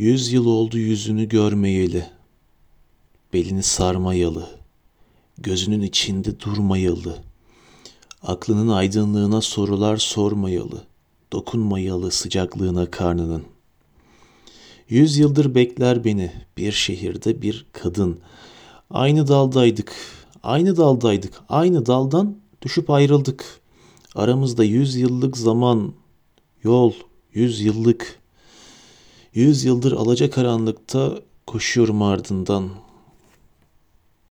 Yüz yıl oldu yüzünü görmeyeli. Belini sarmayalı. Gözünün içinde durmayalı. Aklının aydınlığına sorular sormayalı. Dokunmayalı sıcaklığına karnının. Yüz yıldır bekler beni bir şehirde bir kadın. Aynı daldaydık, aynı daldaydık, aynı daldan düşüp ayrıldık. Aramızda yüz yıllık zaman, yol, yüz yıllık. Yüz yıldır alacakaranlıkta koşuyorum ardından.